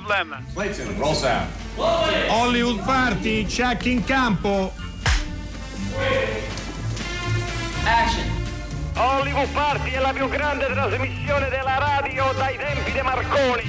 Problem. Clayton, roll sound. Hollywood Party, check in campo. Action. Hollywood Party è la più grande trasmissione della radio dai tempi di Marconi.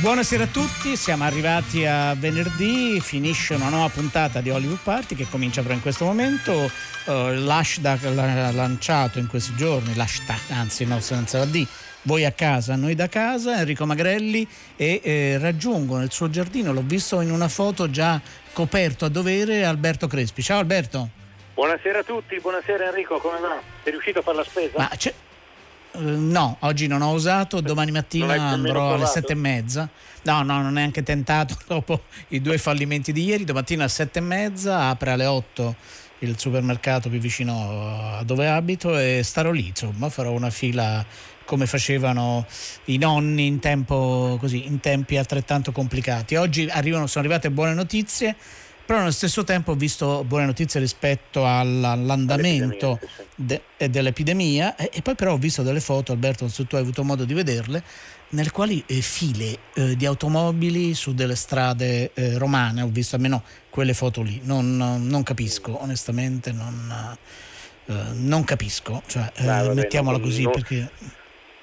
Buonasera a tutti, siamo arrivati a venerdì, finisce una nuova puntata di Hollywood Party che comincia proprio in questo momento. Uh, l'hashtag l'ha lanciato in questi giorni, l'hashtag, anzi no, senza la D, voi a casa, noi da casa, Enrico Magrelli e eh, raggiungo nel suo giardino, l'ho visto in una foto già coperto a dovere, Alberto Crespi. Ciao Alberto. Buonasera a tutti, buonasera Enrico, come va? Sei riuscito a fare la spesa? Uh, no, oggi non ho usato, domani mattina andrò alle sette e mezza. No, no, non è anche tentato dopo i due fallimenti di ieri. Domattina alle sette e mezza apre alle otto il supermercato più vicino a dove abito e starò lì, insomma, farò una fila come facevano i nonni in, tempo, così, in tempi altrettanto complicati. Oggi arrivano, sono arrivate buone notizie però allo stesso tempo ho visto buone notizie rispetto all'andamento de, dell'epidemia. E, e, poi però ho visto delle foto, Alberto, non so se tu hai avuto modo di vederle, nelle quali eh, file eh, di automobili su delle strade eh, romane, ho visto almeno quelle foto lì, non, non capisco onestamente, non, eh, non capisco, cioè, eh, vabbè, mettiamola così non, perché...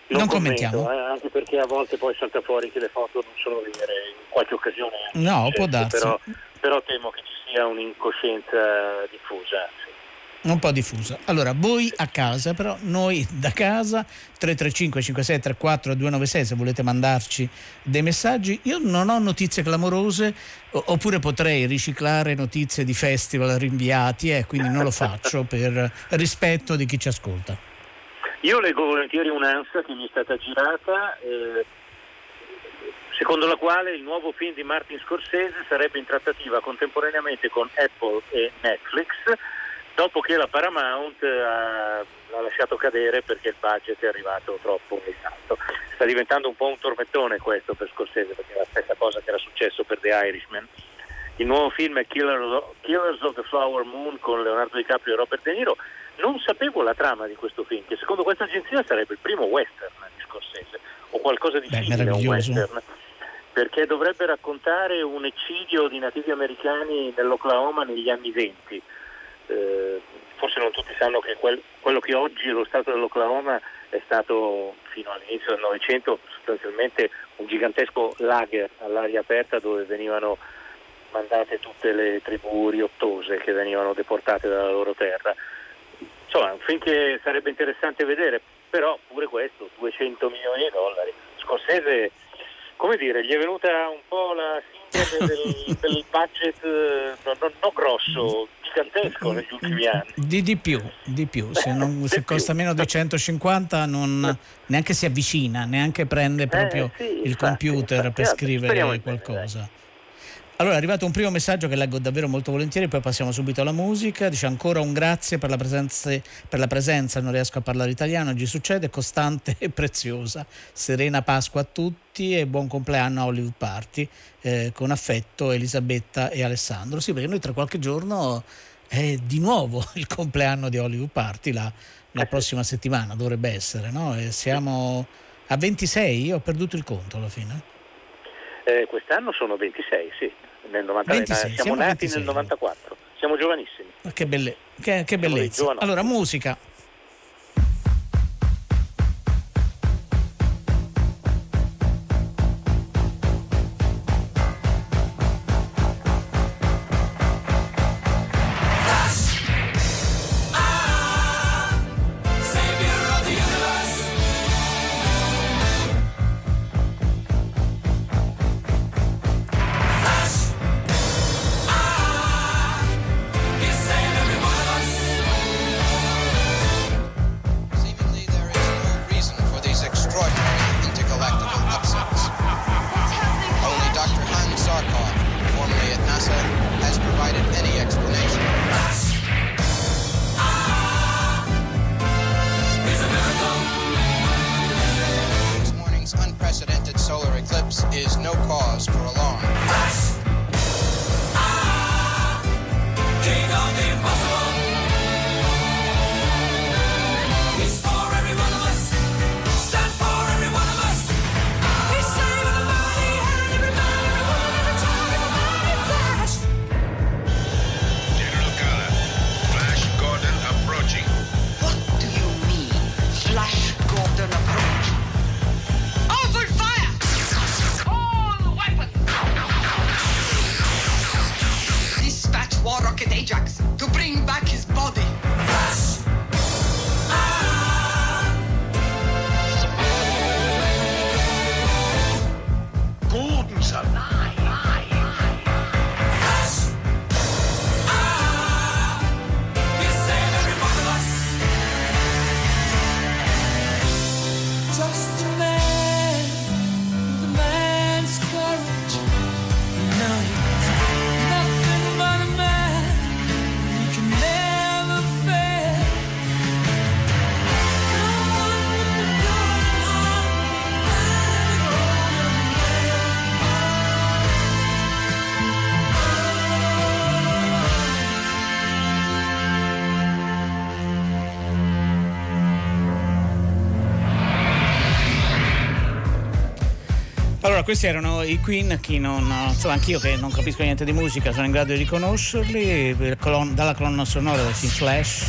Non, non commentiamo. Eh, anche perché a volte poi salta fuori che le foto non sono vere, in qualche occasione. No, può darsi. Però, però temo che ci sia un'incoscienza diffusa. Un po' diffusa. Allora, voi a casa, però noi da casa 335 5634 296 se volete mandarci dei messaggi. Io non ho notizie clamorose oppure potrei riciclare notizie di festival rinviati eh, quindi non lo faccio per rispetto di chi ci ascolta. Io leggo volentieri un'ansia che mi è stata girata eh, secondo la quale il nuovo film di Martin Scorsese sarebbe in trattativa contemporaneamente con Apple e Netflix, dopo che la Paramount ha, l'ha lasciato cadere perché il budget è arrivato troppo in alto. Sta diventando un po' un tormentone questo per Scorsese, perché è la stessa cosa che era successo per The Irishman. Il nuovo film è Killers of the Flower Moon con Leonardo DiCaprio e Robert De Niro. Non sapevo la trama di questo film, che secondo questa agenzia sarebbe il primo western di Scorsese, o qualcosa di simile a un western perché dovrebbe raccontare un eccidio di nativi americani nell'Oklahoma negli anni 20. Eh, forse non tutti sanno che quel, quello che oggi è lo Stato dell'Oklahoma è stato fino all'inizio del Novecento sostanzialmente un gigantesco lager all'aria aperta dove venivano mandate tutte le tribù riottose che venivano deportate dalla loro terra. Insomma, un film che sarebbe interessante vedere, però pure questo, 200 milioni di dollari. Scorsese come dire, gli è venuta un po' la sintesi del, del budget eh, non, non, non, grosso, gigantesco negli ultimi anni. Di, di più, di più. Se, non, se costa meno di 150 non, neanche si avvicina, neanche prende eh, proprio eh, sì, il infatti, computer infatti, per scrivere qualcosa. Allora è arrivato un primo messaggio che leggo davvero molto volentieri, poi passiamo subito alla musica. Dice ancora un grazie per la, presenza, per la presenza, non riesco a parlare italiano, oggi succede, costante e preziosa. Serena Pasqua a tutti e buon compleanno a Hollywood Party. Eh, con affetto Elisabetta e Alessandro. Sì, perché noi tra qualche giorno è di nuovo il compleanno di Hollywood Party, la, la eh prossima settimana dovrebbe essere, no? E siamo a 26, io ho perduto il conto alla fine. Eh, quest'anno sono 26, sì nel 99, 26, siamo, siamo nati 26. nel 94, siamo giovanissimi. Che, belle, che, che bellezza. Allora, musica. Questi erano i Queen, chi non, insomma, anch'io che non capisco niente di musica sono in grado di riconoscerli, dalla colonna sonora del film Flash,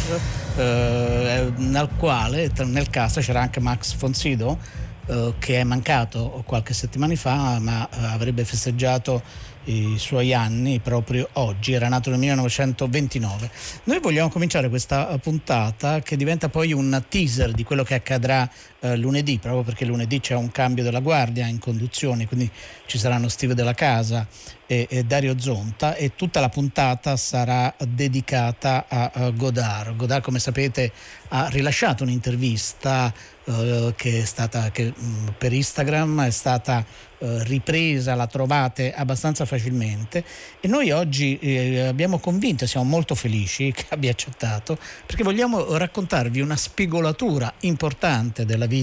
eh, nel quale nel cast c'era anche Max Fonsido, eh, che è mancato qualche settimana fa, ma eh, avrebbe festeggiato i suoi anni proprio oggi, era nato nel 1929. Noi vogliamo cominciare questa eh, puntata che diventa poi un teaser di quello che accadrà eh, lunedì, proprio perché lunedì c'è un cambio della guardia in conduzione, quindi ci saranno Steve della Casa e, e Dario Zonta e tutta la puntata sarà dedicata a, a Godard. Godard, come sapete, ha rilasciato un'intervista eh, che è stata che, mh, mm, per Instagram, è stata eh, ripresa, la trovate abbastanza facilmente e noi oggi eh, abbiamo convinto siamo molto felici che abbia accettato perché vogliamo raccontarvi una spigolatura importante della vita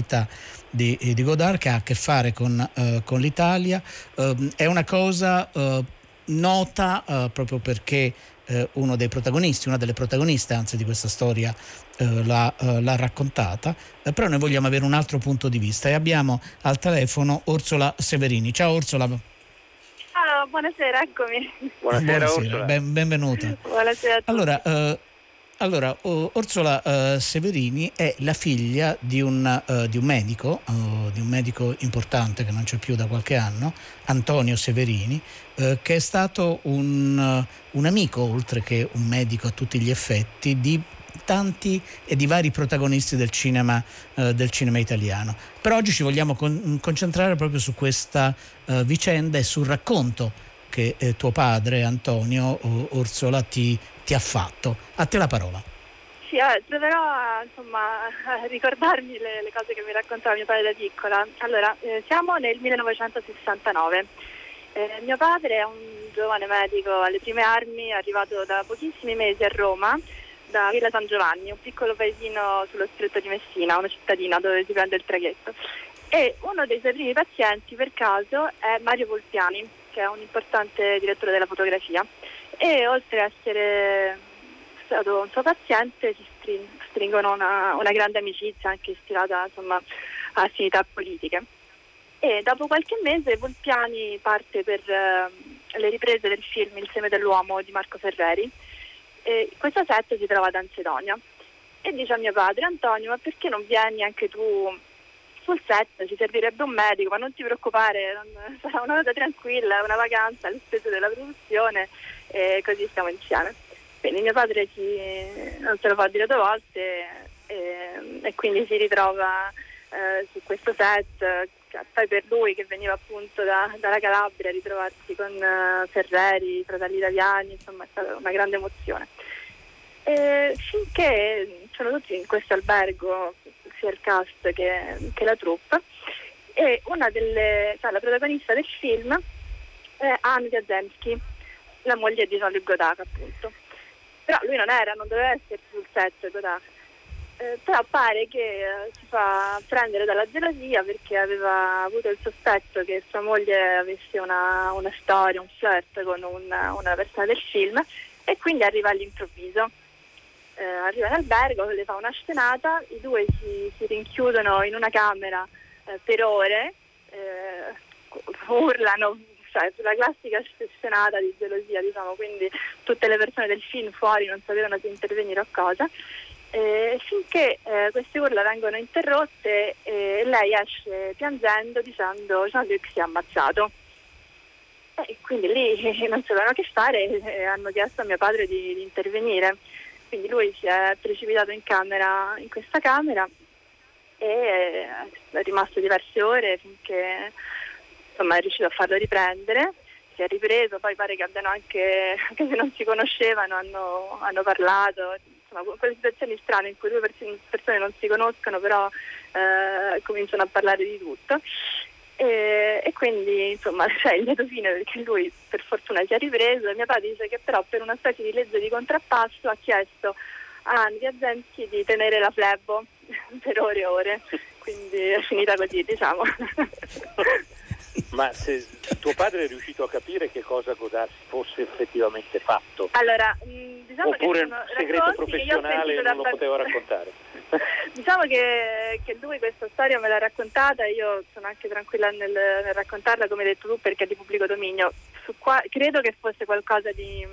di, di Godard che ha a che fare con, eh, con l'Italia. Ehm, è una cosa eh, nota eh, proprio perché eh, uno dei protagonisti, una delle protagoniste anzi di questa storia eh, l'ha, eh, l'ha, raccontata, eh, però noi vogliamo avere un altro punto di vista e abbiamo al telefono Orsola Severini. Ciao Orsola. Ciao, buonasera, eccomi. Buonasera, buonasera ben, benvenuta. Buonasera a tutti. Allora, eh, allora, Orsola uh, Severini è la figlia di un, uh, di un medico, uh, di un medico importante che non c'è più da qualche anno, Antonio Severini, che è stato un, un, amico, oltre che un medico a tutti gli effetti, di tanti e di vari protagonisti del cinema, del cinema italiano. Per oggi ci vogliamo con- concentrare proprio su questa vicenda e sul racconto che eh, tuo padre Antonio Orsola ti ti ha fatto. A te la parola. Sì, eh, proverò insomma, a ricordarmi le, le, cose che mi raccontava mio padre da piccola. Allora, eh, siamo nel 1969. Eh, mio padre è un giovane medico alle prime armi, arrivato da pochissimi mesi a Roma, da Villa San Giovanni, un piccolo paesino sullo stretto di Messina, una cittadina dove si prende il traghetto. E uno dei suoi primi pazienti, per caso, è Mario Volpiani, che è un importante direttore della fotografia e oltre a essere stato un suo paziente si stringono una, una grande amicizia anche ispirata insomma, a affinità politiche. E dopo qualche mese Volpiani parte per uh, le riprese del film Il seme dell'uomo di Marco Ferreri e questo set si trova ad Ancedonia e dice a mio padre Antonio ma perché non vieni anche tu sul set ci servirebbe un medico, ma non ti preoccupare, non, sarà una cosa tranquilla, una vacanza alle spese della produzione e così stiamo insieme. Quindi mio padre si, non se lo fa dire due volte e, e quindi si ritrova eh, su questo set, poi per lui che veniva appunto da, dalla Calabria ritrovarsi con uh, Ferreri, fratelli italiani, insomma è stata una grande emozione. E finché sono tutti in questo albergo sia il cast che, che la troupe e una delle, cioè, la protagonista del film è Anne Gazemski, la moglie di Jean-Luc Godard appunto. Però lui non era, non doveva essere sul set Godard. Eh, però pare che eh, si fa prendere dalla gelosia perché aveva avuto il sospetto che sua moglie avesse una, una storia, un flirt con una, una persona del film e quindi arriva all'improvviso eh, arriva in albergo, le fa una scenata, i due si, si rinchiudono in una camera eh, per ore, eh, urlano, cioè sulla classica scenata di gelosia, diciamo, quindi tutte le persone del film fuori non sapevano se intervenire o cosa. Eh, finché eh, queste urla vengono interrotte e lei esce piangendo dicendo Jean-Luc si è ammazzato. E quindi lì non sapevano che fare e hanno chiesto a mio padre di, di intervenire quindi lui si è precipitato in camera, in questa camera e è rimasto diverse ore finché insomma, è riuscito a farlo riprendere, si è ripreso, poi pare che abbiano anche, anche se non si conoscevano, hanno, hanno parlato, insomma, quelle situazioni strane in cui due persone non si conoscono però eh, cominciano a parlare di tutto. E, e, quindi insomma c'è il lieto fine perché lui per fortuna si è ripreso. E mio padre dice che però per una specie di legge di contrappasso ha chiesto a Andrea Zenschi di tenere la flebo per ore e ore. Quindi è finita così diciamo Ma se tuo padre è riuscito a capire che cosa Godard fosse effettivamente fatto? Allora, mm, diciamo Oppure che un segreto professionale non lo poteva raccontare? diciamo che, che, lui questa storia me l'ha raccontata, io sono anche tranquilla nel, nel raccontarla come hai detto tu perché è di pubblico dominio. Qua, credo che fosse qualcosa di,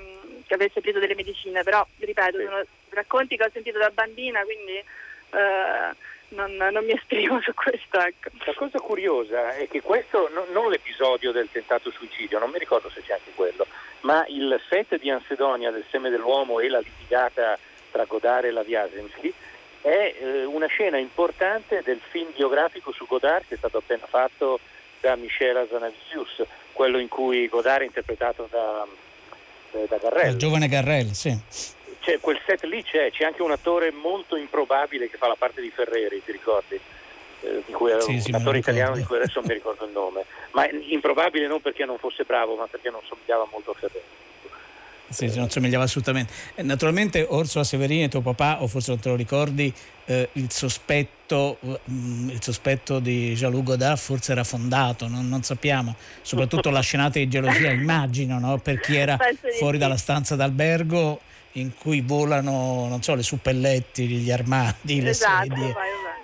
che avesse preso delle medicine, però ripeto, sì. sono racconti che ho sentito da bambina, quindi eh, non, non, mi esprimo su questo. Ecco. La cosa curiosa è che questo, no, non l'episodio del tentato suicidio, non mi ricordo se c'è anche quello, ma il set di Ansedonia del seme dell'uomo e la litigata tra Godard e la Viasemsky è eh, una scena importante del film biografico su Godard che è stato appena fatto da Michel Azanavicius, quello in cui Godard è interpretato da, eh, da Garrel. Il giovane Garrel, sì. C'è, quel set lì c'è, c'è anche un attore molto improbabile che fa la parte di Ferreri, ti ricordi? Eh, di cui, sì, un sì, attore italiano di cui adesso non mi ricordo il nome, ma improbabile non perché non fosse bravo, ma perché non somigliava molto a Ferreri. Sì, non somigliava assolutamente. Eh, naturalmente Orsola Severini, tuo papà, o forse non te lo ricordi, eh, il, sospetto, mm, il, sospetto, di Jean-Luc Godard forse era fondato, non, non, sappiamo. Soprattutto la scenata di gelosia, immagino, no? per chi era fuori dalla stanza d'albergo in cui volano, non so, le suppelletti, gli armadi, le esatto, sedie. Vai, vai.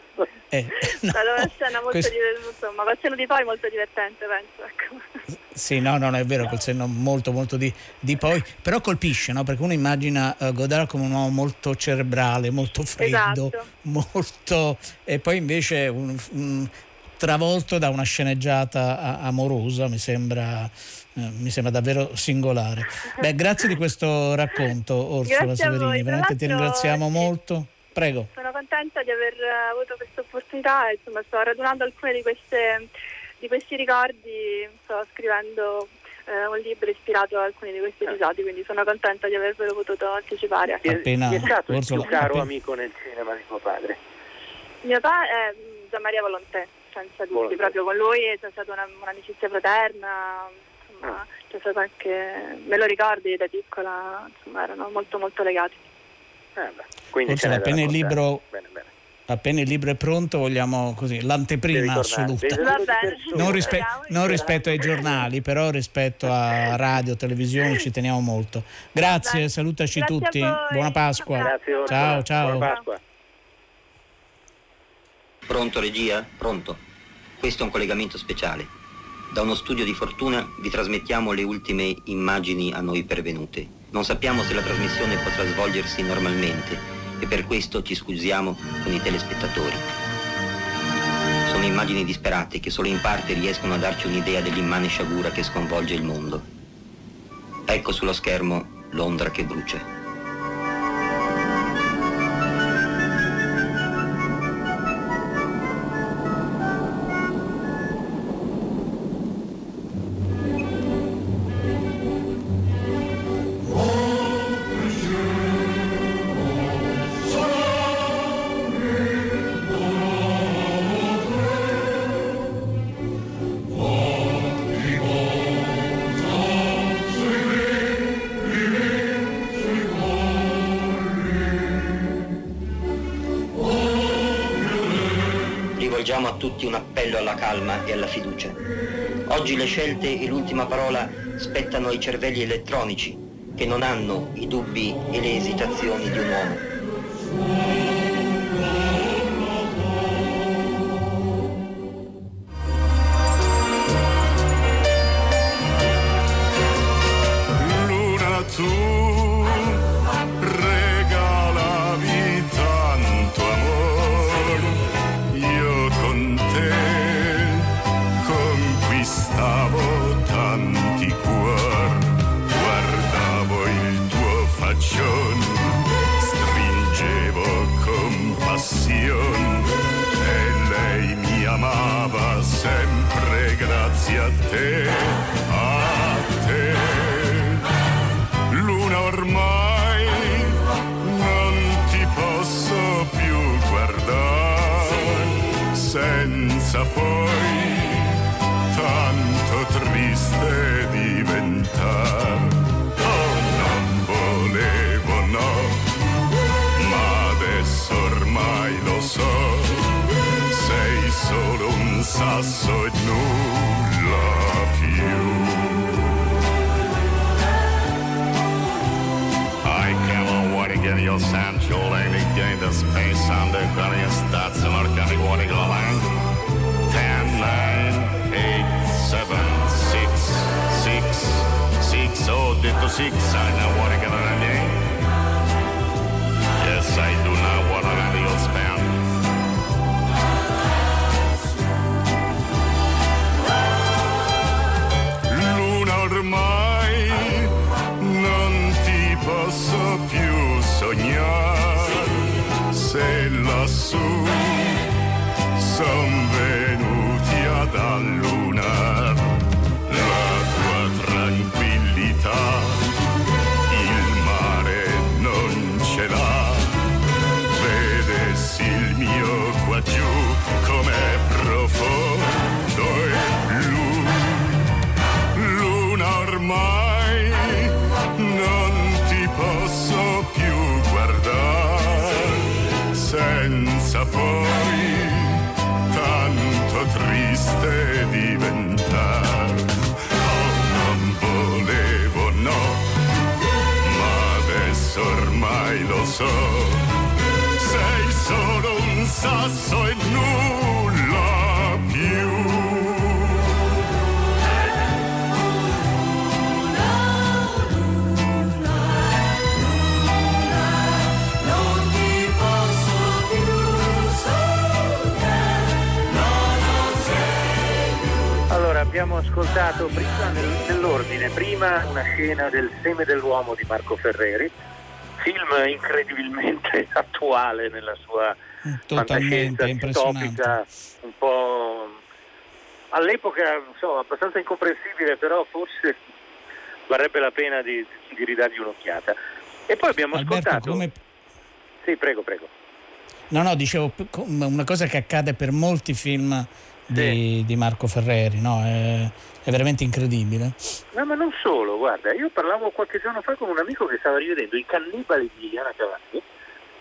Eh, no, scena molto questo... divertente, insomma, col senno di poi molto divertente, penso. Ecco. Sì, no, no, è vero, col senno molto, molto di, di poi, però colpisce, no? Perché uno immagina uh, Godard come un uomo molto cerebrale, molto freddo, esatto. molto... e poi invece un, un, travolto da una sceneggiata amorosa, mi sembra, eh, mi sembra davvero singolare. Beh, grazie di questo racconto, Orsola Severini, veramente ti ringraziamo molto. Prego. Sono contenta di aver avuto questa opportunità insomma, sto radunando alcuni di, queste, di questi ricordi, sto scrivendo eh, un libro ispirato a alcuni di questi episodi, quindi sono contenta di avervelo potuto anticipare. Appena, è stato il più caro appena... amico nel cinema di tuo padre? Mio padre è mm, Gian Maria Volontè, senza dubbi, proprio con lui c'è stata una, un'amicizia fraterna, insomma, c'è stato anche, me lo ricordi da piccola, insomma erano molto molto legati. Eh Forse appena il, libro, bene, bene. appena il libro è pronto vogliamo così l'anteprima assoluta. Non, rispe- non, rispetto ai giornali, però rispetto a radio, televisione ci teniamo molto. Grazie, salutaci Grazie tutti. Buona Pasqua. Grazie, ciao, ciao. Buona Pasqua. Pronto regia? Pronto. Questo è un collegamento speciale. Da uno studio di fortuna vi trasmettiamo le ultime immagini a noi pervenute. Non sappiamo se la trasmissione potrà svolgersi normalmente e per questo ci scusiamo con i telespettatori. Sono immagini disperate che solo in parte riescono a darci un'idea dell'immane sciagura che sconvolge il mondo. Ecco sullo schermo Londra che brucia. Tutti un appello alla calma e alla fiducia. Oggi le scelte e l'ultima parola spettano ai cervelli elettronici che non hanno i dubbi e le esitazioni di un uomo. I should no love you. I cannot warning in your sand and gain the space under Korean starts an organic warning line. 10, 9, 8, 7, 6, 6, 6, 0, 6, I know warning and ascoltato prima nel- nell'ordine, prima una scena del seme dell'uomo di Marco Ferreri, film incredibilmente attuale nella sua Totalmente fantascienza impressionante. un po' all'epoca insomma, abbastanza incomprensibile, però forse varrebbe la pena di, di ridargli un'occhiata. E poi abbiamo Alberto, ascoltato... come... Sì, prego, prego. No, no, dicevo una cosa che accade per molti film di, di Marco Ferreri, no? È, è veramente incredibile. No, ma non solo, guarda, io parlavo qualche giorno fa con un amico che stava rivedendo I cannibali di Liliana Cavalli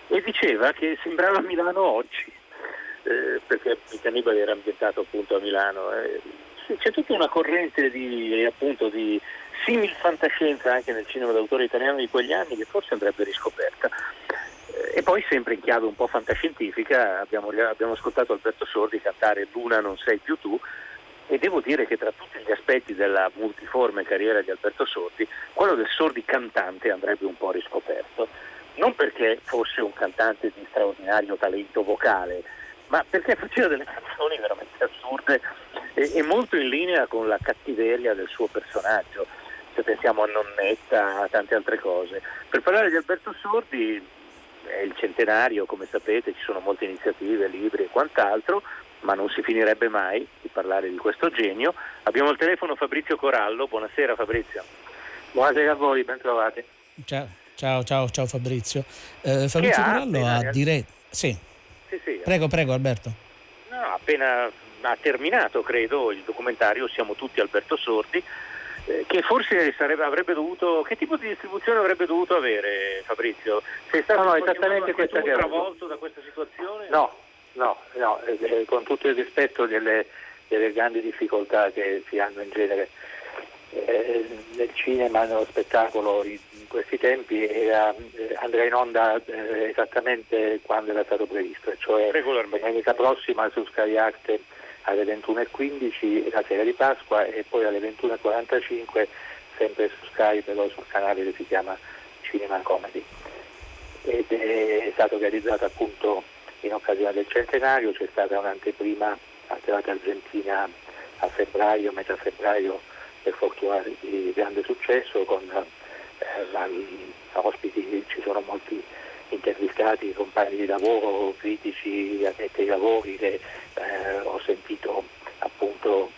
e diceva che sembrava Milano oggi, eh, perché I cannibali era ambientato appunto a Milano. eh. C'è tutta una corrente di, appunto, di simil fantascienza anche nel cinema d'autore italiano di quegli anni che forse andrebbe riscoperta. E poi sempre in chiave un po' fantascientifica abbiamo, abbiamo ascoltato Alberto Sordi cantare Luna non sei più tu e devo dire che tra tutti gli aspetti della multiforme carriera di Alberto Sordi, quello del Sordi cantante andrebbe un po' riscoperto. Non perché fosse un cantante di straordinario talento vocale, ma perché faceva delle canzoni veramente assurde e, e molto in linea con la cattiveria del suo personaggio. Se pensiamo a Nonnetta, a tante altre cose. Per parlare di Alberto Sordi, è il centenario, come sapete, ci sono molte iniziative, libri e quant'altro, ma non si finirebbe mai di parlare di questo genio. Abbiamo al telefono Fabrizio Corallo, buonasera Fabrizio. Buonasera a voi, ben trovati. Ciao, ciao, ciao, ciao Fabrizio. Eh, Fabrizio Che ha Corallo appena ha real- diretto... Sì, Sì, sì, prego, prego Alberto. no, appena ha terminato, credo, il documentario Siamo tutti Alberto Sordi, che forse sarebbe, avrebbe dovuto, che tipo di distribuzione avrebbe dovuto avere Fabrizio? Sei stato No, esattamente questa tu travolto da questa situazione? No, no, no, eh, eh, con tutto il rispetto delle, delle grandi difficoltà che si hanno in genere eh, nel cinema, nello spettacolo in in questi tempi, era, eh, andrà in onda eh, esattamente quando era stato previsto, cioè domenica prossima su Sky Arte alle 21.15 la sera di Pasqua e poi alle 21.45 sempre su Sky però sul canale che si chiama Cinema Comedy. Ed è stato realizzato appunto in occasione del centenario, c'è stata un'anteprima a Teatro Argentina a febbraio, metà febbraio per fortuna di grande successo con eh, vari ospiti, ci sono molti intervistati, compagni di lavoro, critici addetti ai lavori che eh, ho sentito appunto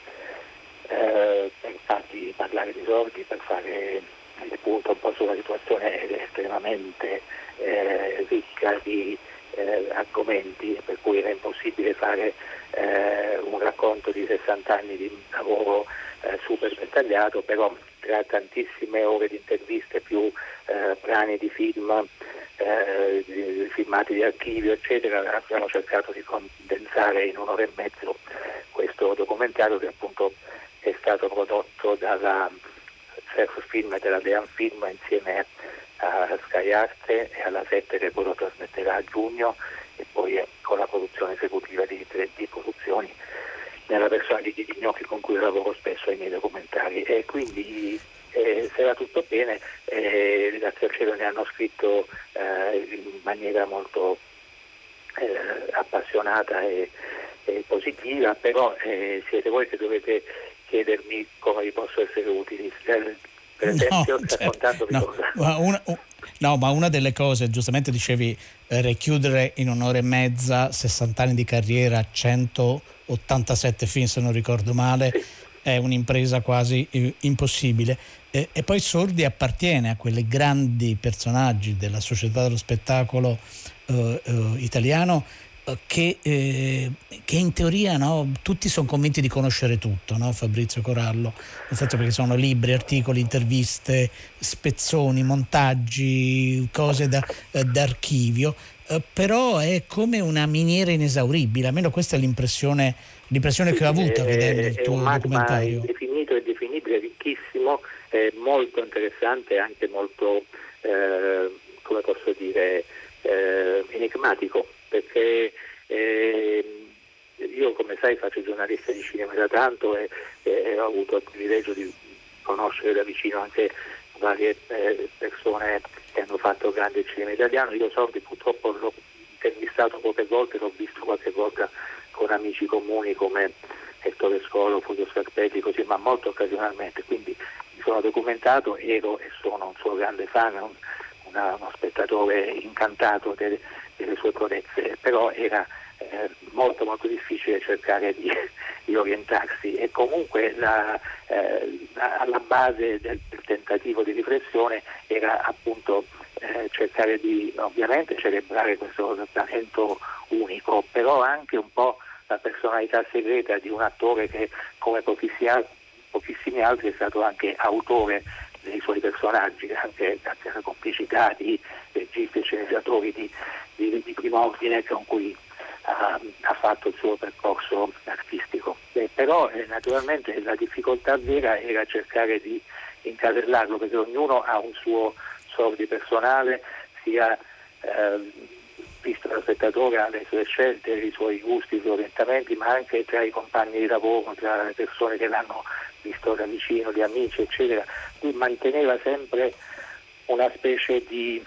eh, per farli parlare di sordi, per fare il punto un po' sulla situazione estremamente eh, ricca di eh, argomenti per cui era impossibile fare eh, un racconto di 60 anni di lavoro eh, super dettagliato, però tra tantissime ore di interviste più eh, brani di film, eh, di- filmati di archivio, eccetera, abbiamo cercato di condensare in un'ora e mezzo questo documentario che appunto è stato prodotto dalla Surf Film e della Dean Film insieme a Sky Arte e alla 7 che poi lo trasmetterà a giugno e poi con la produzione esecutiva di, di produzioni nella persona di Gnocchi con cui lavoro spesso ai miei documentari. E quindi eh, se va tutto bene eh, grazie al cielo ne hanno scritto eh, in maniera molto eh, appassionata e, e, positiva però eh, siete voi che dovete chiedermi come vi posso essere utili per esempio no, certo, no, ma una, no, ma una delle cose, giustamente dicevi, eh, richiudere in un'ora e mezza 60 anni di carriera, 187 film se non ricordo male, sì. è un'impresa quasi eh, impossibile. E, e, poi Sordi appartiene a quei grandi personaggi della società dello spettacolo eh, eh italiano che, eh, che, in teoria no, tutti sono convinti di conoscere tutto, no, Fabrizio Corallo, nel senso perché sono libri, articoli, interviste, spezzoni, montaggi, cose da, eh, d'archivio, eh, però è come una miniera inesauribile, almeno questa è l'impressione, l'impressione sì, che ho avuto è, vedendo il tuo è documentario. È definito e definibile, ricchissimo, molto interessante e anche molto, eh, come posso dire, eh, enigmatico perché eh, io come sai faccio giornalista di cinema da tanto e, e ho avuto il privilegio di conoscere da vicino anche varie eh, persone che hanno fatto grande cinema italiano. Io so che purtroppo l'ho intervistato poche volte, l'ho visto qualche volta con amici comuni come Ettore Scolo, Fulvio Scarpetti, così, ma molto occasionalmente. Quindi mi sono documentato, ero e sono un suo grande fan, un, una, uno spettatore incantato delle, delle sue prodezze, però era eh, molto molto difficile cercare di, di orientarsi. E comunque la, eh, alla base del, del, tentativo di riflessione era appunto eh, cercare di ovviamente celebrare questo talento unico, però anche un po' la personalità segreta di un attore che come pochissimi altri è stato anche autore dei suoi personaggi, anche grazie alla complicità di registi e sceneggiatori di, di, di primo ordine con cui ha, ha, fatto il suo percorso artistico. Eh, però eh, naturalmente la difficoltà vera era cercare di incasellarlo perché ognuno ha un suo sordi personale, sia eh, visto lo spettatore ha le sue scelte, i suoi gusti, i suoi orientamenti, ma anche tra i compagni di lavoro, tra le persone che l'hanno visto da vicino, gli amici, eccetera. Lui manteneva sempre una specie di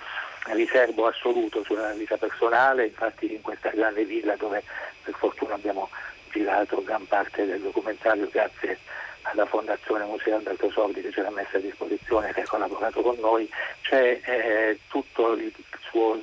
riservo assoluto sulla vita personale, infatti in questa grande villa dove per fortuna abbiamo girato gran parte del documentario grazie alla Fondazione Museo Alberto Sordi che ce l'ha messa a disposizione e che ha collaborato con noi, c'è eh, tutto il suo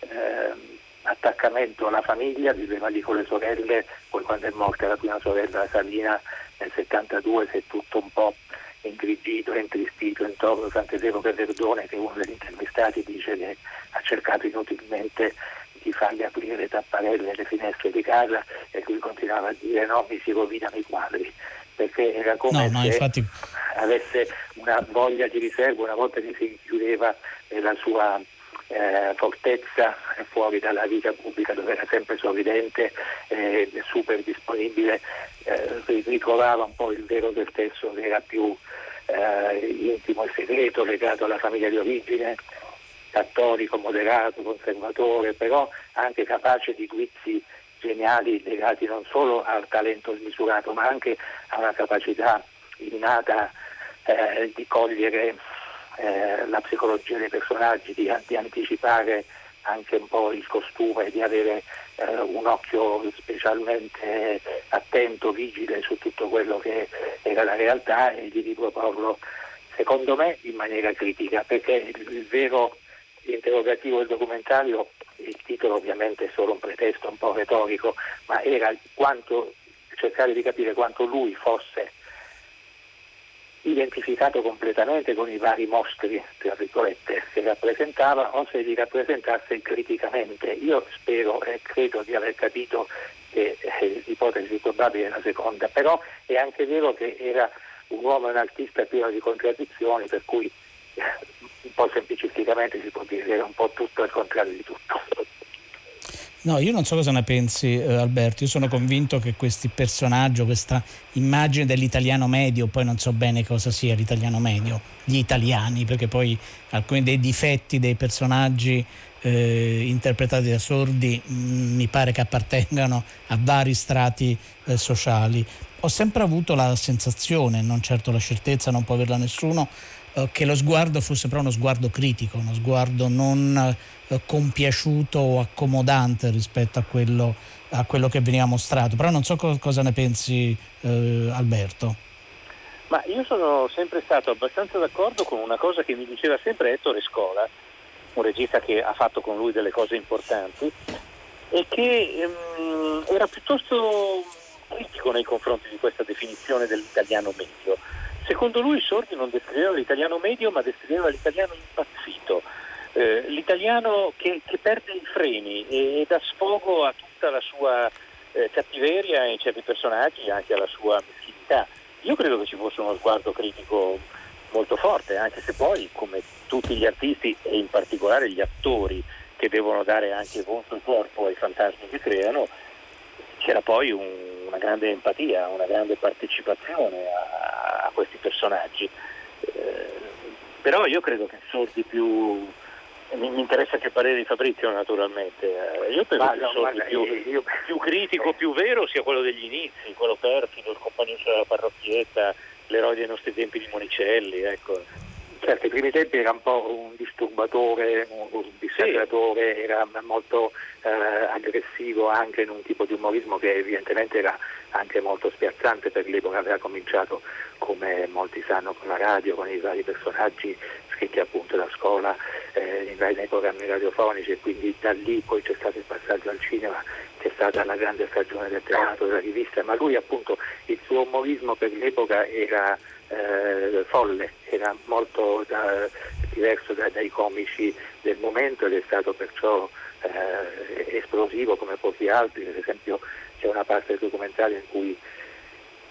eh, attaccamento alla famiglia, viveva lì con le sorelle, poi quando è morta la prima sorella Salina nel 72 si è tutto un po' ingrigito intristito intorno, tant'è vero che Verdone, che uno degli intervistati, dice che ha cercato inutilmente di fargli aprire le tapparelle e le finestre di casa e lui continuava a dire no, mi si rovinano i quadri, perché era come no, no, se infatti... avesse una voglia di riserva una volta che si chiudeva nella sua eh, fortezza fuori dalla vita pubblica dove era sempre sorridente e eh, super disponibile, eh, ritrovava un po' il vero del stesso che era più eh, intimo e segreto, legato alla famiglia di origine, cattolico, moderato, conservatore, però anche capace di guizzi geniali legati non solo al talento smisurato ma anche a una capacità innata eh, di cogliere eh, la psicologia dei personaggi, di, di, anticipare anche un po' il costume, di avere eh, un occhio specialmente attento, vigile su tutto quello che era la realtà e di riproporlo, secondo me, in maniera critica, perché il, il vero interrogativo del documentario, il titolo ovviamente è solo un pretesto un po' retorico, ma era quanto, cercare di capire quanto lui fosse identificato completamente con i vari mostri, tra virgolette, che rappresentava o se li rappresentasse criticamente. Io spero e credo di aver capito che eh, l'ipotesi probabile è la seconda, però è anche vero che era un uomo e un artista pieno di contraddizioni, per cui eh, un po' semplicisticamente si può dire che era un po' tutto il contrario di tutto. No, io non so cosa ne pensi eh, Alberto, io sono convinto che questi personaggi, questa immagine dell'italiano medio, poi non so bene cosa sia l'italiano medio, gli italiani, perché poi alcuni dei difetti dei personaggi eh, interpretati da sordi mh, mm, mi pare che appartengano a vari strati eh, sociali. Ho sempre avuto la sensazione, non certo la certezza, non può averla nessuno, che lo sguardo fosse però uno sguardo critico, uno sguardo non eh, compiaciuto o accomodante rispetto a quello, a quello, che veniva mostrato. Però non so co- cosa ne pensi eh, Alberto. Ma io sono sempre stato abbastanza d'accordo con una cosa che mi diceva sempre Ettore Scola, un regista che ha fatto con lui delle cose importanti, e che ehm, era piuttosto critico nei confronti di questa definizione dell'italiano medio. Secondo lui Sordi non descriveva l'italiano medio, ma descriveva l'italiano impazzito, eh, l'italiano che, che, perde i freni e, e, dà sfogo a tutta la sua eh, cattiveria in certi personaggi e anche alla sua meschinità. Io credo che ci fosse uno sguardo critico molto forte, anche se poi, come tutti gli artisti e in particolare gli attori che devono dare anche volto e corpo ai fantasmi che creano, c'era poi un, una grande empatia, una grande partecipazione a, a questi personaggi. Eh, però io credo che sordi più mi, interessa che parere di Fabrizio naturalmente. Eh, io penso che il sordi più, io... più, critico, più vero sia quello degli inizi, quello perfido, il compagno della parrocchietta, l'eroe dei nostri tempi di Monicelli. Ecco. Certo, ai primi tempi era un po' un disturbatore, un dissacratore, sì. era molto eh, aggressivo anche in un tipo di umorismo che evidentemente era anche molto spiazzante per l'epoca, aveva cominciato come molti sanno con la radio, con i vari personaggi scritti appunto da scuola eh, nei programmi radiofonici e quindi da lì poi c'è stato il passaggio al cinema, c'è stata la grande stagione del teatro, della rivista, ma lui appunto il suo umorismo per l'epoca era eh, folle, era molto da, diverso da, dai comici del momento ed è stato perciò eh, esplosivo come pochi altri, per esempio c'è una parte del documentario in cui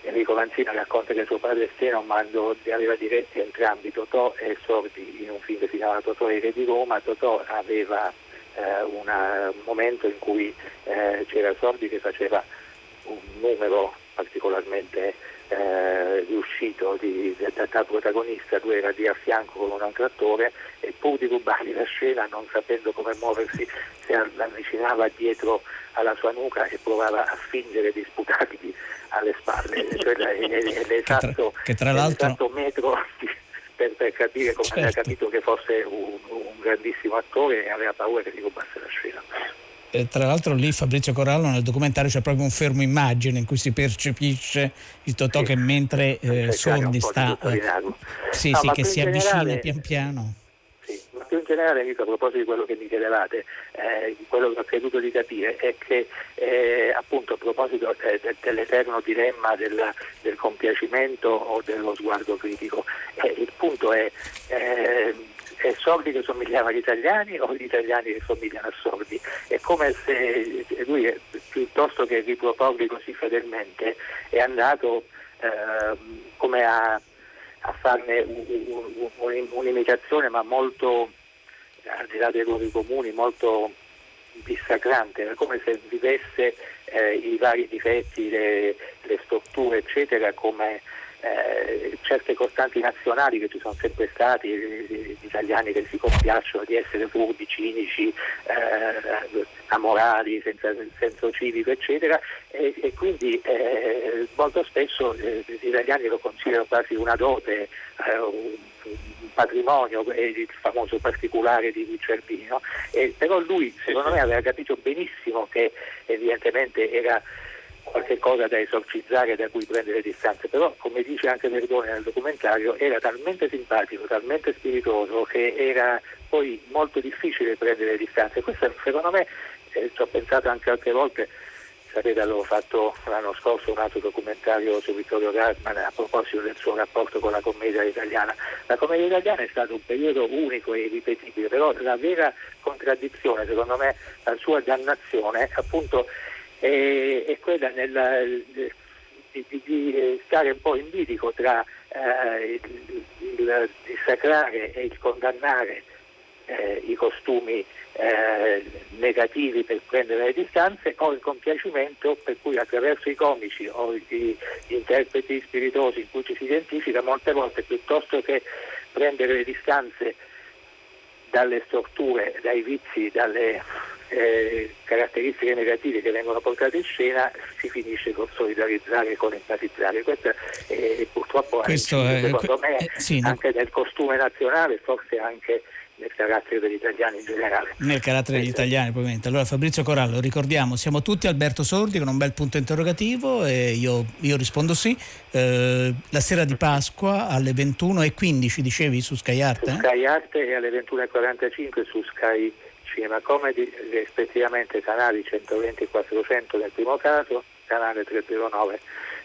Enrico Lanzina racconta che suo padre Steno quando aveva diretti entrambi Totò e Sordi in un film che si chiama Totò e Re di Roma, Totò aveva eh, una, un momento in cui eh, c'era Sordi che faceva un numero particolarmente eh, riuscito di, da, protagonista, lui era lì a fianco con un altro attore e pur di rubargli la scena, non sapendo come muoversi, si avvicinava dietro alla sua nuca e provava a fingere di sputargli alle spalle. Cioè, l'esatto, che tra, che tra l'esatto metro per, per, capire come certo. aveva capito che fosse un, un grandissimo attore e aveva paura che gli rubasse la scena. Eh, tra l'altro lì Fabrizio Corallo nel documentario c'è proprio un fermo immagine in cui si percepisce il Totò sì, che mentre eh, Sordi sta eh, sì, no, sì, che si avvicina pian piano. Sì, ma più in generale Enrico, a proposito di quello che mi chiedevate eh, quello che ho creduto di capire è che eh, appunto a proposito eh, dell'eterno dilemma del, del, compiacimento o dello sguardo critico eh, il punto è è Sordi che somigliava agli italiani o gli italiani che somigliano a Sordi. È come se lui, piuttosto che riproporli così fedelmente, è andato eh, come a, a farne un, un, un'imitazione, ma molto, al di là dei luoghi comuni, molto dissacrante, è come se vivesse eh, i vari difetti, le, le strutture, eccetera, come eh, certe costanti nazionali che ci sono sempre stati, gli italiani che si compiacciono di essere furbi, cinici, eh, amorali, senza senso civico, eccetera, e, e quindi eh, molto spesso eh, gli italiani lo considerano quasi una dote, eh, un, un patrimonio, il famoso particolare di Cervino, però lui secondo me aveva capito benissimo che evidentemente era qualche cosa da esorcizzare da cui prendere distanze, però come dice anche Verdone nel documentario era talmente simpatico, talmente spiritoso che era poi molto difficile prendere distanze. Questo secondo me, eh, ci ho pensato anche altre volte, sapete avevo fatto l'anno scorso un altro documentario su Vittorio Gassman a proposito del suo rapporto con la commedia italiana. La commedia italiana è stato un periodo unico e irripetibile, però la vera contraddizione, secondo me, la sua dannazione appunto è, è quella nella, di, di, stare un po' in bilico tra eh, il, il dissacrare e il condannare eh, i costumi eh, negativi per prendere le distanze o il compiacimento per cui attraverso i comici o gli interpreti spiritosi in cui ci si identifica molte volte piuttosto che prendere le distanze dalle storture, dai vizi, dalle eh, caratteristiche negative che vengono portate in scena si finisce con solidarizzare, con empatizzare. Questo è, purtroppo Questo è, secondo que- me eh, sì, anche nel costume nazionale, forse anche nel carattere degli italiani in generale. Nel carattere degli italiani, probabilmente. Allora Fabrizio Corallo, ricordiamo, siamo tutti Alberto Sordi con un bel punto interrogativo e io, io rispondo sì. Eh, la sera di Pasqua alle 21.15 dicevi su Sky Art? Su Eh? Sky Art e alle 21.45 su Sky Cinema Comedy, rispettivamente canali 120 e 400 nel primo caso, canale 309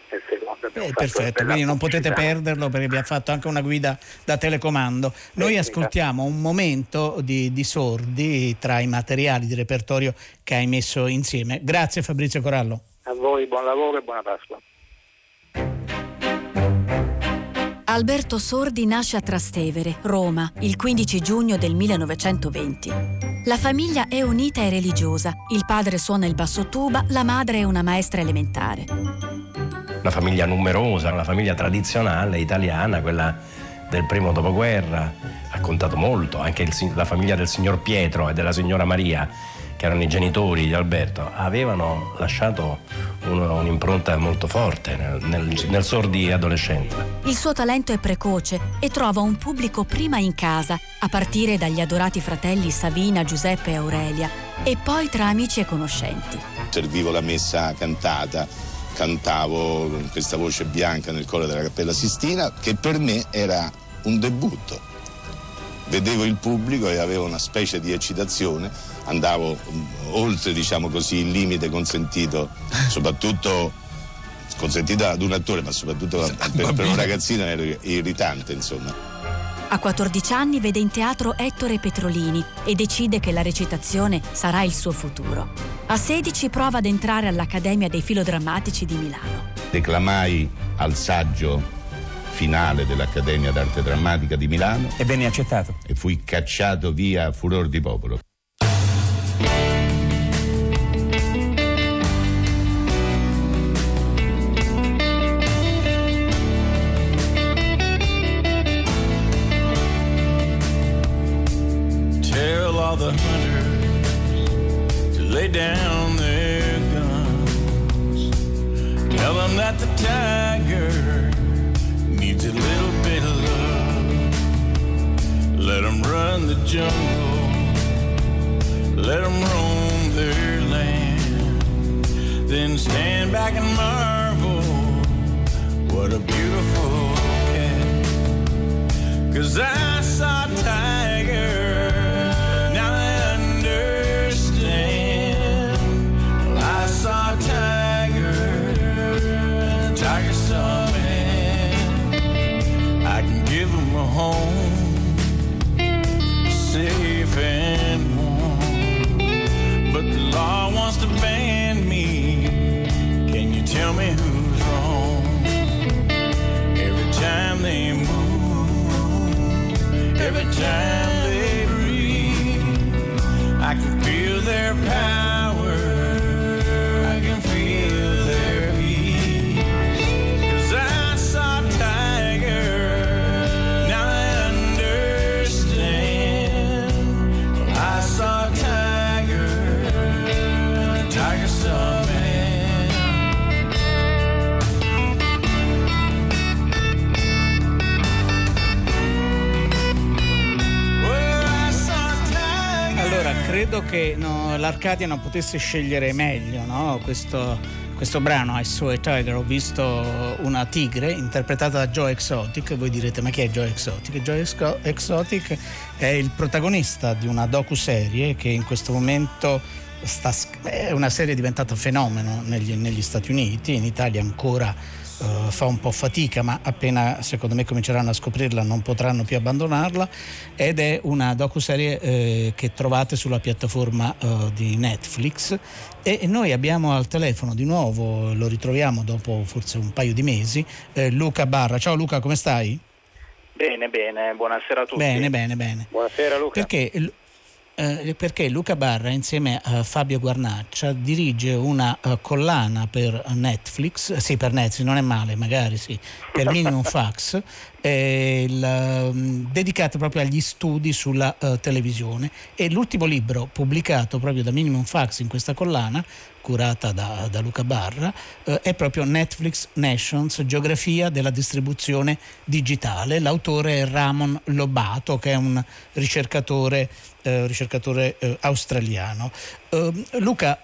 nel secondo. Eh, perfetto, quindi non potete perderlo perché vi ha fatto anche una guida da telecomando. Noi Tecnica. ascoltiamo un momento di, di sordi tra i materiali di repertorio che hai messo insieme. Grazie Fabrizio Corallo. A voi buon lavoro e buona Pasqua. Alberto Sordi nasce a Trastevere, Roma, il 15 giugno del 1920. La famiglia è unita e religiosa. Il padre suona il basso tuba, la madre è una maestra elementare. Una famiglia numerosa, una famiglia tradizionale italiana, quella del primo dopoguerra. Ha contato molto, anche il la famiglia del signor Pietro e della signora Maria, che erano i genitori di Alberto, avevano lasciato un'impronta molto forte nel, nel, nel Sordi adolescente. Il suo talento è precoce e trova un pubblico prima in casa, a partire dagli adorati fratelli Savina, Giuseppe e Aurelia, e poi tra amici e conoscenti. servivo la messa cantata, cantavo con questa voce bianca nel coro della Cappella Sistina, che per me era un debutto. Vedevo il pubblico e avevo una specie di eccitazione, andavo mm, oltre, diciamo così, il limite consentito, soprattutto consentito ad un attore, ma soprattutto per, per un ragazzino era irritante, insomma. A 14 anni vede in teatro Ettore Petrolini e decide che la recitazione sarà il suo futuro. A 16 prova ad entrare all'Accademia dei Filodrammatici di Milano. Declamai al saggio finale dell'Accademia d'Arte Drammatica di Milano E venne accettato. e fui cacciato via a furor di popolo. Down their guns. Tell them that the tiger needs a little bit of love. Let them run the jungle. Let them roam their land. Then stand back and marvel. What a beautiful cat. Cause I saw tiger. shine. Che no, l'Arcadia non potesse scegliere meglio no? questo, questo brano, I Saw a Tiger. Ho visto una tigre interpretata da Joe Exotic. Voi direte, ma chi è Joe Exotic? Joe Exo- Exotic è il protagonista di una docu-serie che in questo momento sta, è una serie diventata fenomeno negli, negli Stati Uniti, in Italia ancora Uh, fa un po' fatica, ma appena secondo me cominceranno a scoprirla non potranno più abbandonarla ed è una docuserie eh, che trovate sulla piattaforma uh, di Netflix e, e noi abbiamo al telefono di nuovo, lo ritroviamo dopo forse un paio di mesi, eh, Luca Barra. Ciao Luca, come stai? Bene, bene, buonasera a tutti. Bene, bene, bene. Buonasera Luca. Perché, eh, perché Luca Barra insieme a Fabio Guarnaccia dirige una uh, collana per Netflix, sì per Netflix, non è male, magari sì, per Minimum Fax, eh, il, um, dedicato proprio agli studi sulla uh, televisione e l'ultimo libro pubblicato proprio da Minimum Fax in questa collana curata da, da Luca Barra, eh, è proprio Netflix Nations, geografia della distribuzione digitale. L'autore è Ramon Lobato, che è un ricercatore, eh, ricercatore eh, australiano. Ehm, Luca,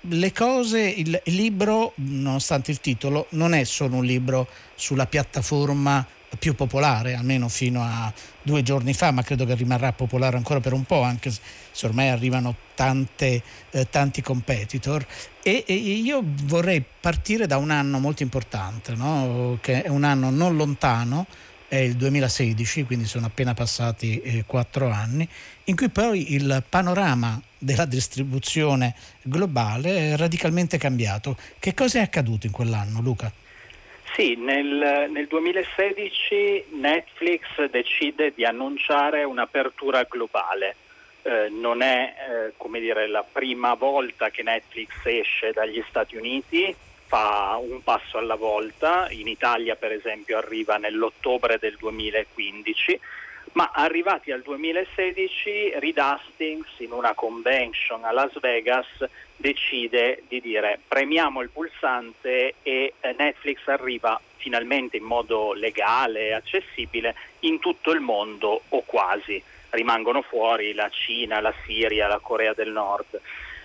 le cose, il libro, nonostante il titolo, non è solo un libro sulla piattaforma più popolare, almeno fino a due giorni fa, ma credo che rimarrà popolare ancora per un po', anche se ormai arrivano tante, eh, tanti competitor. E, e, io vorrei partire da un anno molto importante, no? che è un anno non lontano, è il 2016, quindi sono appena passati eh, quattro anni, in cui poi il panorama della distribuzione globale è radicalmente cambiato. Che cosa è accaduto in quell'anno, Luca? Sì, nel, nel 2016 Netflix decide di annunciare un'apertura globale. Eh, non è eh, dire, la prima volta che Netflix esce dagli Stati Uniti, fa un passo alla volta, in Italia per esempio arriva nell'ottobre del 2015 ma arrivati al 2016 Reed Hastings in una convention a Las Vegas decide di dire premiamo il pulsante e eh, Netflix arriva finalmente in modo legale e accessibile in tutto il mondo o quasi. Rimangono fuori la Cina, la Siria, la Corea del Nord.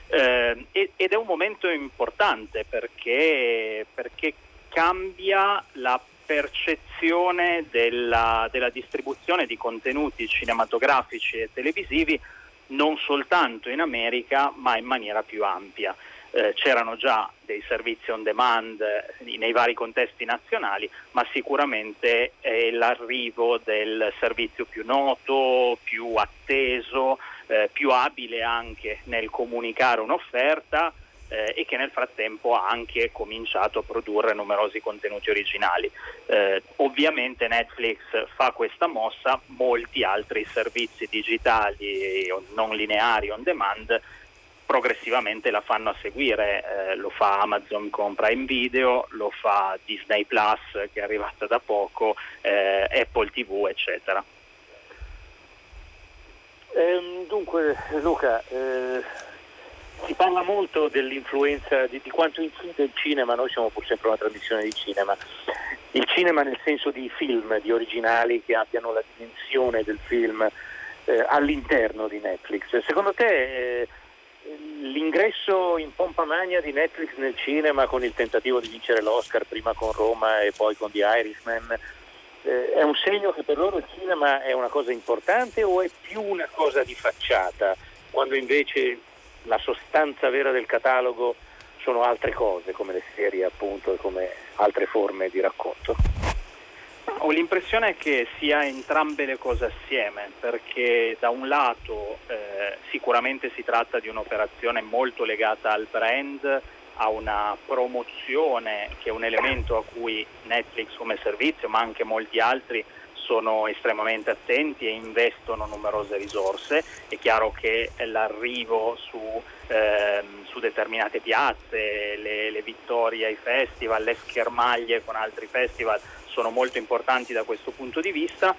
Eh, ed è un momento importante perché, perché cambia la percezione della, della distribuzione di contenuti cinematografici e televisivi non soltanto in America ma in maniera più ampia. Eh, c'erano già dei servizi on demand eh, nei vari contesti nazionali, ma sicuramente è l'arrivo del servizio più noto, più atteso, eh, più abile anche nel comunicare un'offerta, eh, e che nel frattempo ha anche cominciato a produrre numerosi contenuti originali. Eh, ovviamente Netflix fa questa mossa, molti altri servizi digitali non lineari on demand progressivamente la fanno a seguire, eh, lo fa Amazon con Prime Video, lo fa Disney Plus che è arrivata da poco, eh, Apple TV eccetera. Ehm, dunque Luca, eh, si parla molto dell'influenza, di, di, quanto incide il cinema, noi siamo pur sempre una trasmissione di cinema, il cinema nel senso di film, di originali che abbiano la dimensione del film eh, all'interno di Netflix. Secondo te eh, l'ingresso in pompa magna di Netflix nel cinema con il tentativo di vincere l'Oscar prima con Roma e poi con The Irishman eh, è un segno che per loro il cinema è una cosa importante o è più una cosa di facciata, quando invece la sostanza vera del catalogo sono altre cose come le serie appunto e come altre forme di racconto. Ho l'impressione che sia entrambe le cose assieme, perché da un lato eh, sicuramente si tratta di un'operazione molto legata al brand, a una promozione che è un elemento a cui Netflix come servizio, ma anche molti altri sono estremamente attenti e investono numerose risorse. È chiaro che l'arrivo su, ehm, su determinate piazze, le, le, vittorie ai festival, le schermaglie con altri festival sono molto importanti da questo punto di vista.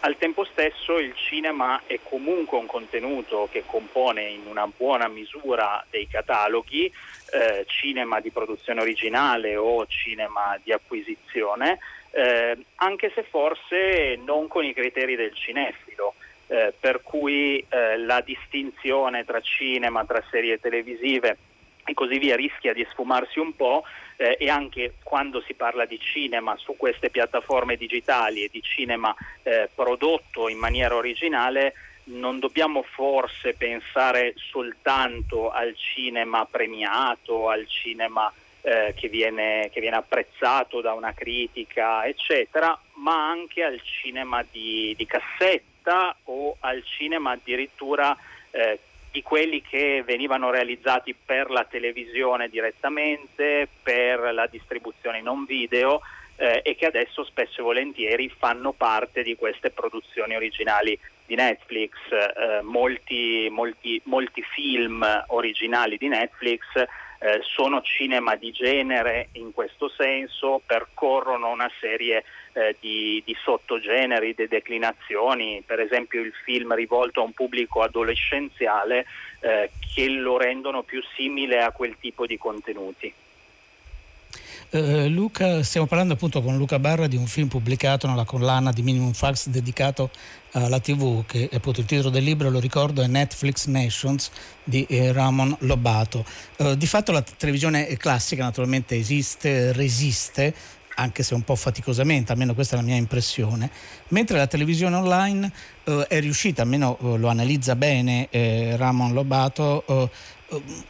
Al tempo stesso il cinema è comunque un contenuto che compone in una buona misura dei cataloghi, eh, cinema di produzione originale o cinema di acquisizione, eh, anche se forse non con i criteri del cinefilo. Eh, per cui eh, la distinzione tra cinema, tra serie televisive e così via rischia di sfumarsi un po' eh, e anche quando si parla di cinema su queste piattaforme digitali e di cinema eh, prodotto in maniera originale non dobbiamo forse pensare soltanto al cinema premiato, al cinema eh, che, viene, che, viene, apprezzato da una critica, eccetera, ma anche al cinema di, di cassetta o al cinema addirittura eh, di quelli che venivano realizzati per la televisione direttamente, per la distribuzione non video, eh, e che adesso spesso e volentieri fanno parte di queste produzioni originali di Netflix. Eh, molti, molti, molti film originali di Netflix eh, sono cinema di genere in questo senso, percorrono una serie eh, di, di, sottogeneri, di declinazioni, per esempio il film rivolto a un pubblico adolescenziale eh, che lo rendono più simile a quel tipo di contenuti. Uh, Luca, stiamo parlando appunto con Luca Barra di un film pubblicato nella collana di Minimum Fax dedicato alla TV, che appunto il titolo del libro, lo ricordo, è Netflix Nations di eh, Ramon Lobato. Uh, di fatto la televisione classica naturalmente esiste, resiste, anche se un po' faticosamente, almeno questa è la mia impressione, mentre la televisione online uh, è riuscita, almeno lo analizza bene eh, Ramon Lobato,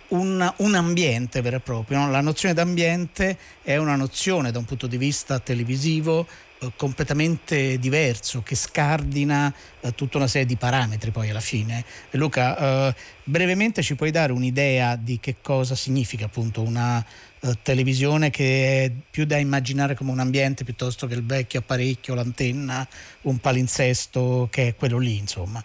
un, un, ambiente vero e proprio. No? La nozione d'ambiente è una nozione da un punto di vista televisivo eh, completamente diverso che scardina eh, tutta una serie di parametri poi alla fine. Luca, eh, brevemente ci puoi dare un'idea di che cosa significa appunto una eh, televisione che è più da immaginare come un ambiente piuttosto che il vecchio apparecchio, l'antenna, un palinsesto che è quello lì insomma.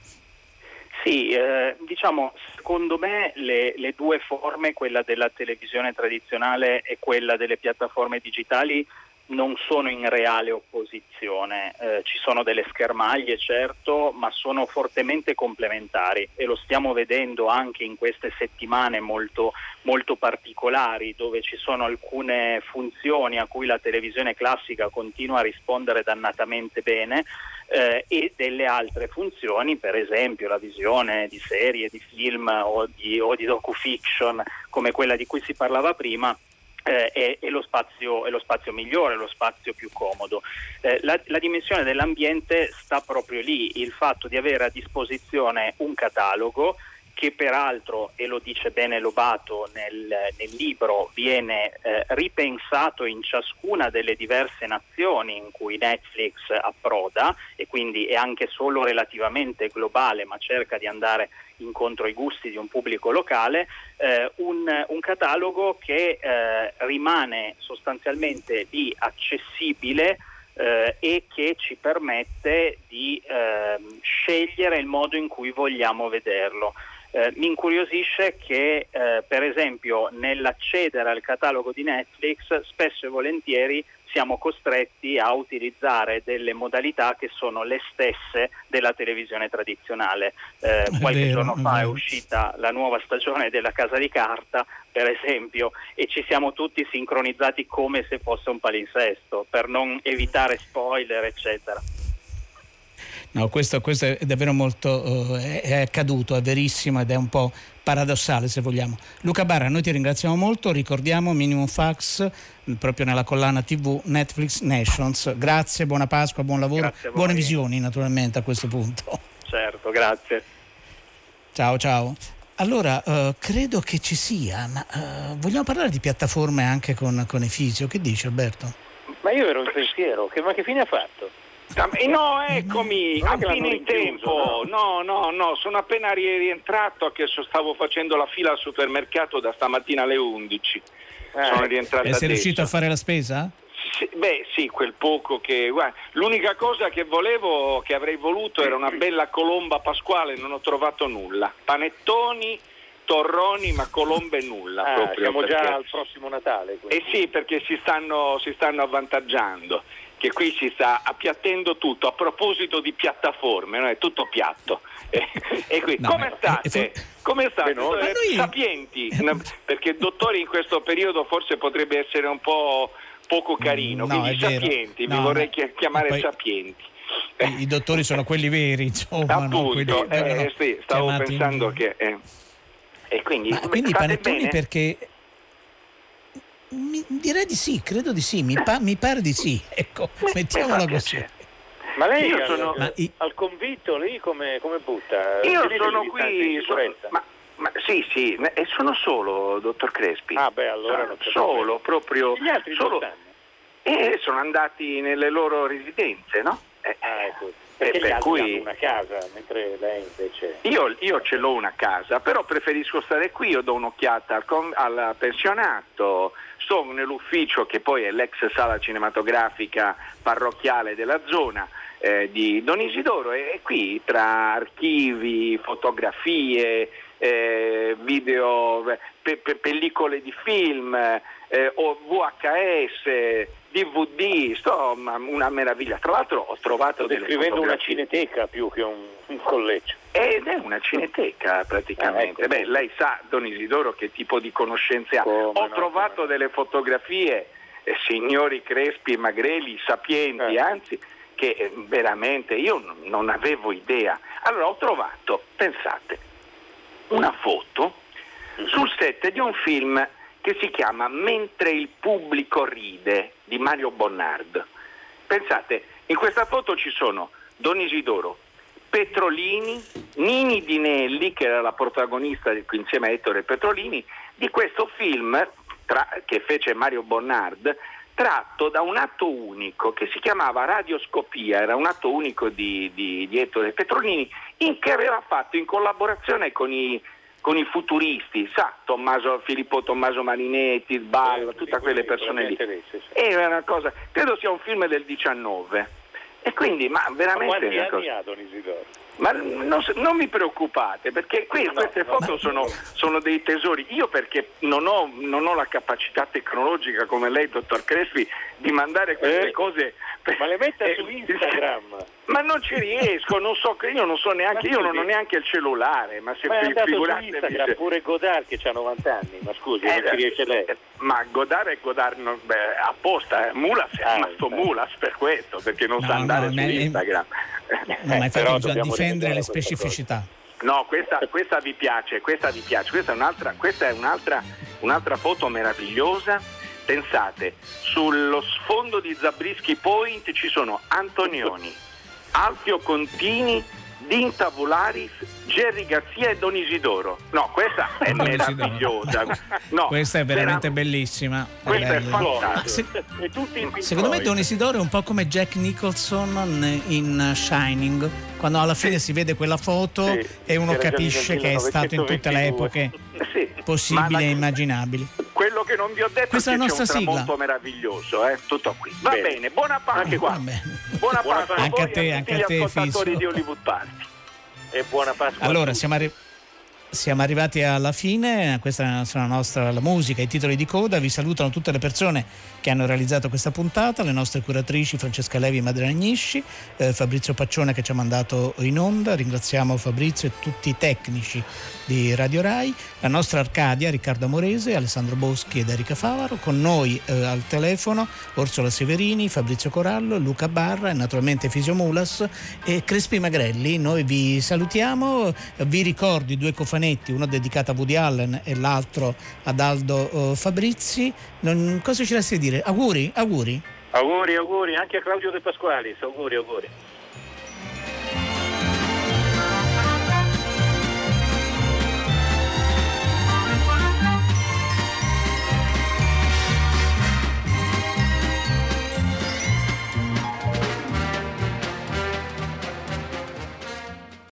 Sì, eh, diciamo, secondo me le, le, due forme, quella della televisione tradizionale e quella delle piattaforme digitali, non sono in reale opposizione, eh, ci sono delle schermaglie certo, ma sono fortemente complementari e lo stiamo vedendo anche in queste settimane molto, molto particolari dove ci sono alcune funzioni a cui la televisione classica continua a rispondere dannatamente bene eh, e delle altre funzioni, per esempio la visione di serie, di film o di, o di docufiction come quella di cui si parlava prima eh, è, è, lo spazio, è, lo spazio, migliore, lo spazio più comodo. Eh, la, la, dimensione dell'ambiente sta proprio lì, il fatto di avere a disposizione un catalogo che peraltro, e lo dice bene Lobato nel, nel libro, viene eh, ripensato in ciascuna delle diverse nazioni in cui Netflix approda e quindi è anche solo relativamente globale ma cerca di andare incontro ai gusti di un pubblico locale, eh, un, un, catalogo che eh, rimane sostanzialmente lì accessibile eh, e che ci permette di ehm, scegliere il modo in cui vogliamo vederlo. Eh, mi incuriosisce che eh, per esempio nell'accedere al catalogo di Netflix spesso e volentieri siamo costretti a utilizzare delle modalità che sono le stesse della televisione tradizionale. Eh, qualche vero, giorno fa è uscita la nuova stagione della Casa di Carta, per esempio, e ci siamo tutti sincronizzati come se fosse un palinsesto per non evitare spoiler, eccetera. No, questo, questo, è davvero molto uh, è accaduto, è verissimo ed è un po' paradossale se vogliamo. Luca Barra, noi ti ringraziamo molto, ricordiamo Minimum Fax proprio nella collana TV Netflix Nations. Grazie, buona Pasqua, buon lavoro, buone visioni naturalmente a questo punto. Certo, grazie. Ciao, ciao. Allora, uh, credo che ci sia, ma uh, vogliamo parlare di piattaforme anche con, con Efisio, che dici Alberto? Ma io ero in pensiero, che, ma che fine ha fatto? Eh, no, eccomi, a fine in tempo. No, no, no, sono appena rientrato che stavo facendo la fila al supermercato da stamattina alle 11. Eh, sono rientrato E sei riuscito a fare la spesa? Sì, beh sì, quel poco che... Guarda, l'unica cosa che volevo, che avrei voluto era una bella colomba pasquale, non ho trovato nulla. Panettoni, torroni, ma colombe nulla. Ah, proprio siamo perché... già al prossimo Natale. Quindi. Eh sì, perché si stanno, si stanno avvantaggiando che qui si sta appiattendo tutto. A proposito di piattaforme, no? è tutto piatto. e qui, no, come state? Come state? Noi... Sapienti, perché dottore in questo periodo forse potrebbe essere un po' poco carino, no, quindi sapienti, mi vorrei chiamare poi... sapienti. I, dottori sono quelli veri, insomma. Appunto, eh, sì, stavo pensando in... che... Eh. E quindi, Ma quindi i panettoni bene? perché mi, direi di sì, credo di sì, mi, pa- mi pare di sì. Ecco, mettiamola così. Ma lei io sono, ma i... al convitto lì come, come butta? Io Tenete sono qui, sono, ma, ma, sì, sì, e sono solo, dottor Crespi. Ah beh, allora non Solo, proprio... Gli altri solo? E sono andati nelle loro residenze, no? Eh, ah, ecco. Perché gli altri cui... hanno una casa, mentre lei invece... Io, io, ce l'ho una casa, però preferisco stare qui, io do un'occhiata al, con... al pensionato, sto nell'ufficio che poi è l'ex sala cinematografica parrocchiale della zona, eh, di Don Isidoro e, qui tra archivi, fotografie, eh, video, pe- pe- pellicole di film, eh, o VHS, DVD, sto, una meraviglia. Tra l'altro ho trovato Sto descrivendo una cineteca più che un, un collegio. Ed è una cineteca praticamente. Ah, ecco. Beh, lei sa, Don Isidoro, che tipo di conoscenze ha. Come ho no, trovato come... delle fotografie, eh, signori Crespi e Magreli, sapienti, eh. anzi, che eh, veramente io non avevo idea. Allora ho trovato, pensate, una foto sul set di un film che si chiama Mentre il pubblico ride di Mario Bonnard. Pensate, in questa foto ci sono Don Isidoro, Petrolini, Nini Dinelli, che era la protagonista insieme a Ettore Petrolini, di questo film tra, che fece Mario Bonnard, tratto da un atto unico che si chiamava Radioscopia, era un atto unico di, di, di Ettore Petrolini, in che aveva fatto in collaborazione con i con i futuristi, sa, Tommaso, Filippo Tommaso Marinetti, Sballa, eh, tutte quelle persone lì. È una cosa, credo sia un film del 19. E quindi, ma veramente... Ma quanti anni ha Don Isidoro? Ma non, non, mi preoccupate perché qui, no, queste no, foto no. Sono, sono, dei tesori. Io perché non ho, non ho, la capacità tecnologica come lei, dottor Crespi, di mandare queste eh, cose. Ma le metta eh, su Instagram. Ma non ci riesco, non so, io non so neanche, io non ho neanche il cellulare, ma se ma è figurate su Instagram se... pure Godard che ha 90 anni, ma scusi, eh, non ci riesce lei. Eh, ma Godard è Godard non, beh, apposta, eh. Mulas è ah, rimasto eh. Mulas per questo, perché non no, sa andare no, su Instagram. No, ma infatti bisogna difendere le specificità. No, questa, questa, vi piace, questa vi piace, questa è un'altra, questa è un'altra, un'altra foto meravigliosa. Pensate, sullo sfondo di Zabrischi Point ci sono Antonioni, Alfio Contini, Dinta Volaris, Jerry Garzia e Don Isidoro. No, questa è meravigliosa. No, questa è veramente vera... bellissima. Questa è, è fantastica. Se... Secondo me Don Isidoro è un po' come Jack Nicholson in Shining, quando alla fine sì. si vede quella foto sì, e uno capisce che è stato in tutte le epoche sì, possibili e immaginabili. Quello che non vi ho detto Questa è che c'è un sigla. tramonto meraviglioso, eh? tutto qui. Va bene, bene buona Pasqua. Buona Pasqua anche a te, anche a te, ascoltatori di Hollywood Party. E buona Pasqua. Allora, siamo arrivati siamo arrivati alla fine, questa è la nostra la musica, i titoli di coda, vi salutano tutte le persone che hanno realizzato questa puntata, le nostre curatrici Francesca Levi e Madre Agnisci, eh, Fabrizio Paccione che ci ha mandato in onda, ringraziamo Fabrizio e tutti i tecnici di Radio Rai, la nostra Arcadia, Riccardo Amorese, Alessandro Boschi ed Erika Favaro, con noi eh, al telefono Orsola Severini, Fabrizio Corallo, Luca Barra e naturalmente Fisio Mulas e Crespi Magrelli. Noi vi salutiamo, vi ricordo i due cofanetti, uno dedicato a Woody Allen e l'altro ad Aldo eh, Fabrizi. Non, cosa ci resta di dire? Auguri? Auguri? Auguri, auguri, anche a Claudio De Pasqualis, auguri, auguri.